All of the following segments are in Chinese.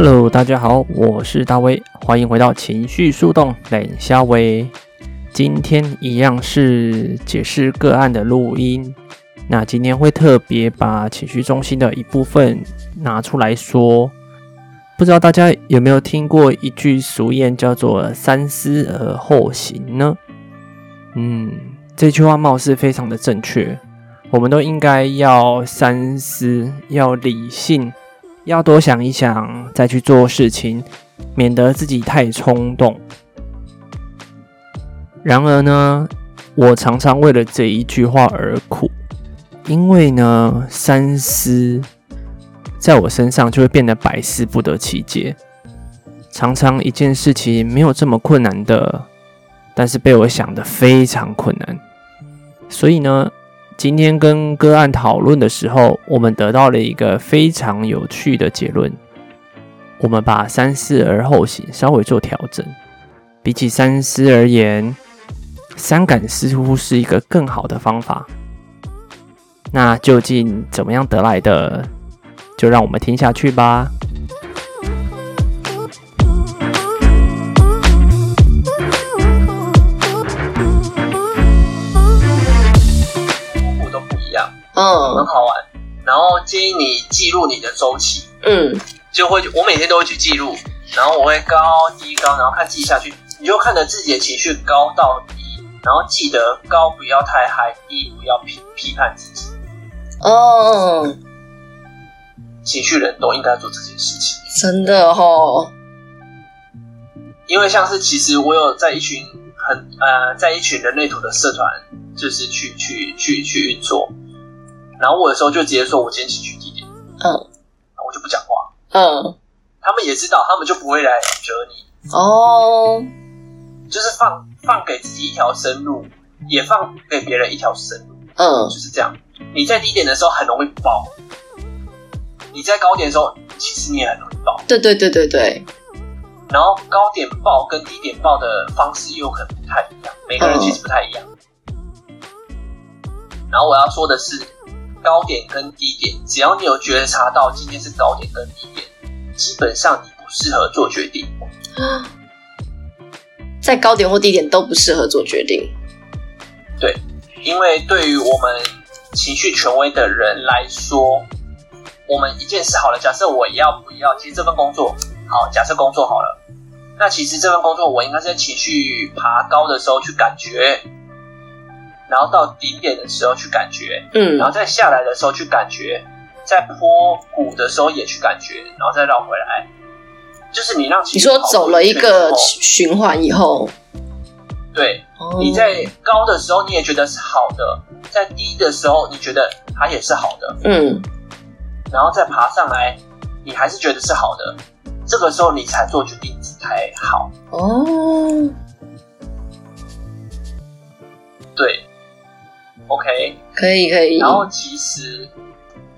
Hello，大家好，我是大威，欢迎回到情绪树洞冷肖威。今天一样是解释个案的录音，那今天会特别把情绪中心的一部分拿出来说。不知道大家有没有听过一句俗谚，叫做“三思而后行”呢？嗯，这句话貌似非常的正确，我们都应该要三思，要理性。要多想一想，再去做事情，免得自己太冲动。然而呢，我常常为了这一句话而苦，因为呢，三思在我身上就会变得百思不得其解。常常一件事情没有这么困难的，但是被我想得非常困难。所以呢，今天跟个案讨论的时候，我们得到了一个非常有趣的结论。我们把三思而后行稍微做调整，比起三思而言，三感似乎是一个更好的方法。那究竟怎么样得来的？就让我们听下去吧。你记录你的周期，嗯，就会我每天都会去记录，然后我会高低高，然后看记下去，你就看着自己的情绪高到低，然后记得高不要太嗨，低不要批批判自己。哦，情绪人都应该做这件事情，真的哦。因为像是其实我有在一群很呃，在一群人类图的社团，就是去去去去运作。然后我的时候就直接说，我今天情绪低点，嗯，然后我就不讲话，嗯，他们也知道，他们就不会来惹你，哦，就是放放给自己一条生路，也放给别人一条生路，嗯，就是这样。你在低点的时候很容易爆，你在高点的时候其实你也很容易爆，对对对对对。然后高点爆跟低点爆的方式又可能不太一样，每个人其实不太一样。嗯，然后我要说的是。高点跟低点，只要你有觉察到今天是高点跟低点，基本上你不适合做决定。在高点或低点都不适合做决定。对，因为对于我们情绪权威的人来说，我们一件事好了，假设我要不要，其实这份工作好，假设工作好了，那其实这份工作我应该在情绪爬高的时候去感觉。然后到顶点的时候去感觉，嗯，然后再下来的时候去感觉，在坡谷的时候也去感觉，然后再绕回来，就是你让，你说走了一个循环以后，对，哦，你在高的时候你也觉得是好的，在低的时候你觉得它也是好的，嗯，然后再爬上来，你还是觉得是好的，这个时候你才做决定才好，哦，对。OK，可以可以。然后其实，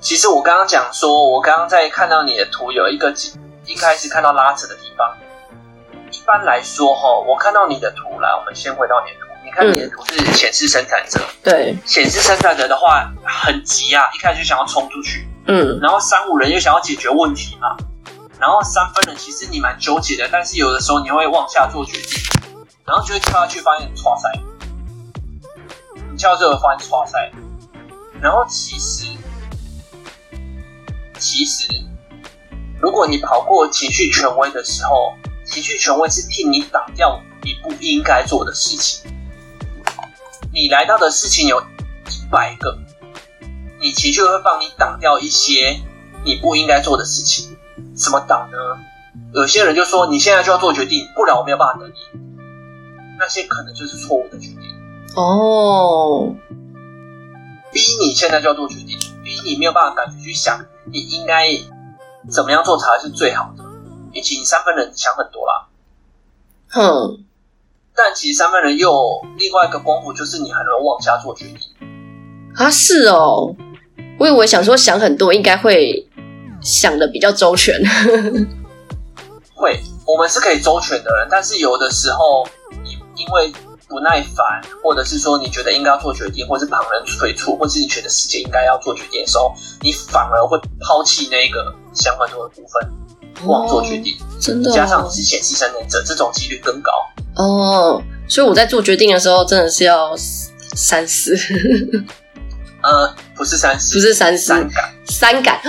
其实我刚刚讲说，我刚刚在看到你的图有一个一开始看到拉扯的地方。一般来说哈，我看到你的图来，我们先回到你的图。你看你的图是显示生产者，对，显示生产者的话很急啊，一开始就想要冲出去，嗯，然后三五人又想要解决问题嘛，然后三分人其实你蛮纠结的，但是有的时候你会往下做决定，然后就会跳下去发现剉赛。叫这个发现剉赛，然后其实其实，如果你跑过情绪权威的时候，情绪权威是替你挡掉你不应该做的事情。你来到的事情有一百个，你情绪会帮你挡掉一些你不应该做的事情。怎么挡呢？有些人就说你现在就要做决定，不然我没有办法等你。那些可能就是错误的决定。哦，逼你现在就要做决定，逼你没有办法感觉去想你应该怎么样做才是最好的？比起你三分人强很多啦。哼，但其实三分人又有另外一个功夫，就是你很容易妄下做决定。啊，是哦，我以为想说想很多，应该会想的比较周全。会，我们是可以周全的人，但是有的时候你因为不耐烦，或者是说你觉得应该要做决定，或者是旁人催促，或者是你觉得世界应该要做决定的时候，你反而会抛弃那个想很多的部分，妄做决定。哦、真的、哦，加上你是显示生产者，这种几率更高。哦，所以我在做决定的时候，真的是要三思。呃，不是三思，不是三思，三感，三感。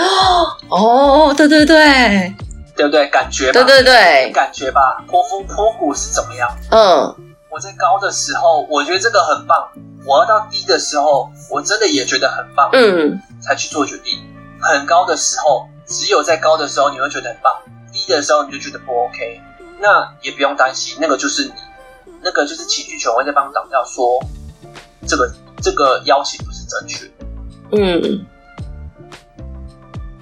哦，对对对。对不对？感觉吧，对对对，感觉吧。泼风泼谷是怎么样？嗯，我在高的时候，我觉得这个很棒。我要到低的时候，我真的也觉得很棒。嗯，才去做决定。很高的时候，只有在高的时候你会觉得很棒，低的时候你就觉得不 OK。那也不用担心，那个就是你，那个就是情绪权威在帮挡掉，说这个这个邀请不是正确。嗯，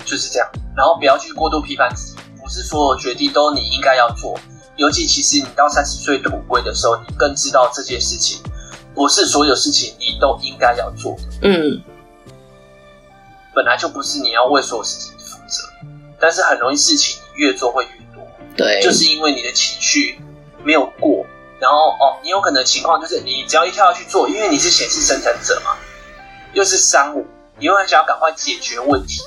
就是这样。然后不要去过度批判自己。不是所有决定都你应该要做，尤其其实你到三十岁土归的时候，你更知道这件事情不是所有事情你都应该要做的。嗯，本来就不是你要为所有事情负责，但是很容易事情你越做会越多。对，就是因为你的情绪没有过，然后哦，你有可能情况就是你只要一跳下去做，因为你是显示生产者嘛，又是商务，你会很想要赶快解决问题。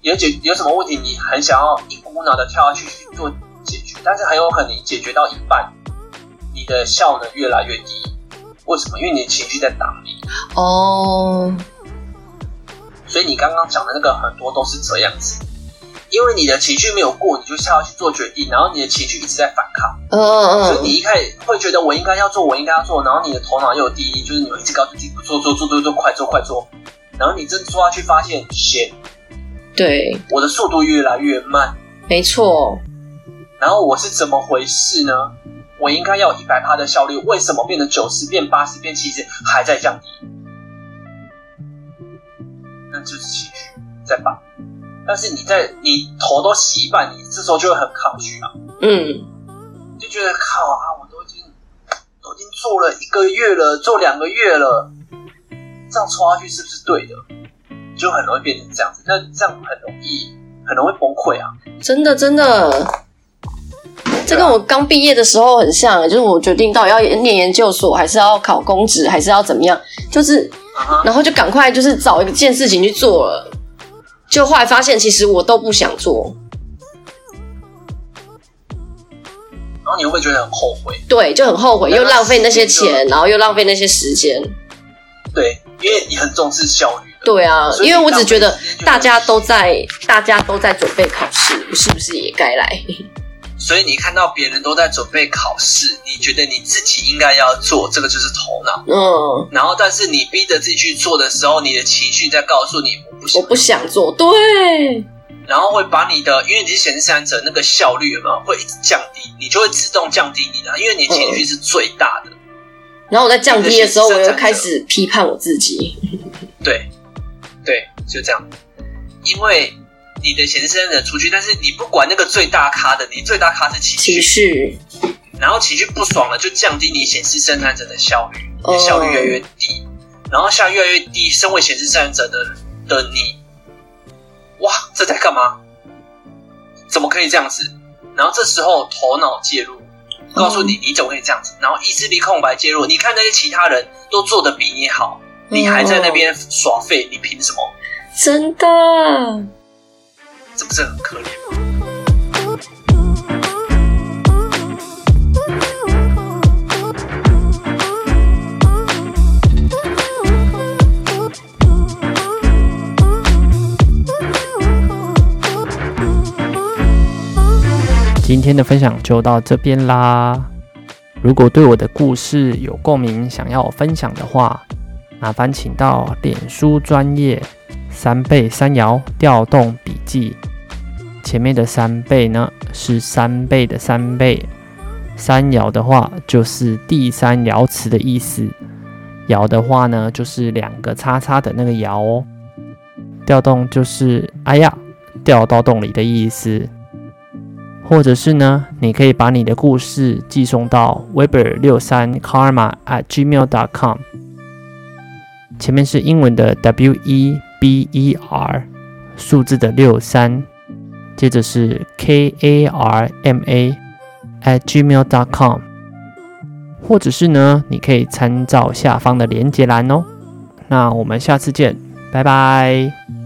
有解有什么问题，你很想要一股脑的跳下去去做但是很有可能你解决到一半，你的效能越来越低。为什么？因为你的情绪在打你。哦。所以你刚刚讲的那个很多都是这样子，因为你的情绪没有过，你就下下去做决定，然后你的情绪一直在反抗。嗯嗯嗯。所以你一开始会觉得我应该要做，我应该要做，然后你的头脑又有第一，就是你会一直告诉自己做做做做做，快做快做，然后你真的做下去发现，先。对，我的速度越来越慢，没错。然后我是怎么回事呢？我应该要一百趴的效率，为什么变成九十、变八十、变七十还在降低？那就是情绪在绑。但是你在你头都洗一半，你这时候就会很抗拒啊。嗯，就觉得靠啊，我都已经都已经做了一个月了，做两个月了，这样冲下去是不是对的？就很容易变成这样子，那这样很容易，很容易崩溃啊！真的，真的，这跟我刚毕业的时候很像，就是我决定到底要念研究所，还是要考公职，还是要怎么样，就是，uh-huh. 然后就赶快就是找一件事情去做了，就后来发现其实我都不想做，然后你会不会觉得很后悔？对，就很后悔，又浪费那些钱，然后又浪费那些时间。对，因为你很重视效率。对啊，因为我只觉得大家都在，大家都在准备考试，我是不是也该来？所以你看到别人都在准备考试，你觉得你自己应该要做，这个就是头脑。嗯。然后，但是你逼着自己去做的时候，你的情绪在告诉你我不想，我不想做。对。然后会把你的，因为你是显示生产者，那个效率有没有会一直降低？你就会自动降低你的，因为你情绪是最大的。嗯。然后我在降低的时候，我又开始批判我自己。对。对，就这样，因为你的显示生产者出去，但是你不管那个最大咖的，你最大咖是情绪，情绪，然后情绪不爽了，就降低你显示生产者的效率，你的效率越来越低，然后效率越来越低，身为显示生产者的的你，哇，这在干嘛？怎么可以这样子？然后这时候头脑介入，告诉你你怎么可以这样子，然后意志力空白介入，你看那些其他人都做的比你好。你还在那边耍废，你凭什么？真的，是不是很可怜？今天的分享就到这边啦。如果对我的故事有共鸣，想要我分享的话，麻烦请到脸书专业三倍三摇调动笔记，前面的三倍呢是三倍的三倍，三爻的话就是第三爻辞的意思，爻的话呢就是两个叉叉的那个爻哦，调动就是哎呀，掉到洞里的意思。或者是呢，你可以把你的故事寄送到 weber 六三 karma at gmail dot com，前面是英文的 W E B E R，数字的六三，接着是 K A R M A at gmail dot com，或者是呢，你可以参照下方的连接栏哦。那我们下次见，拜拜。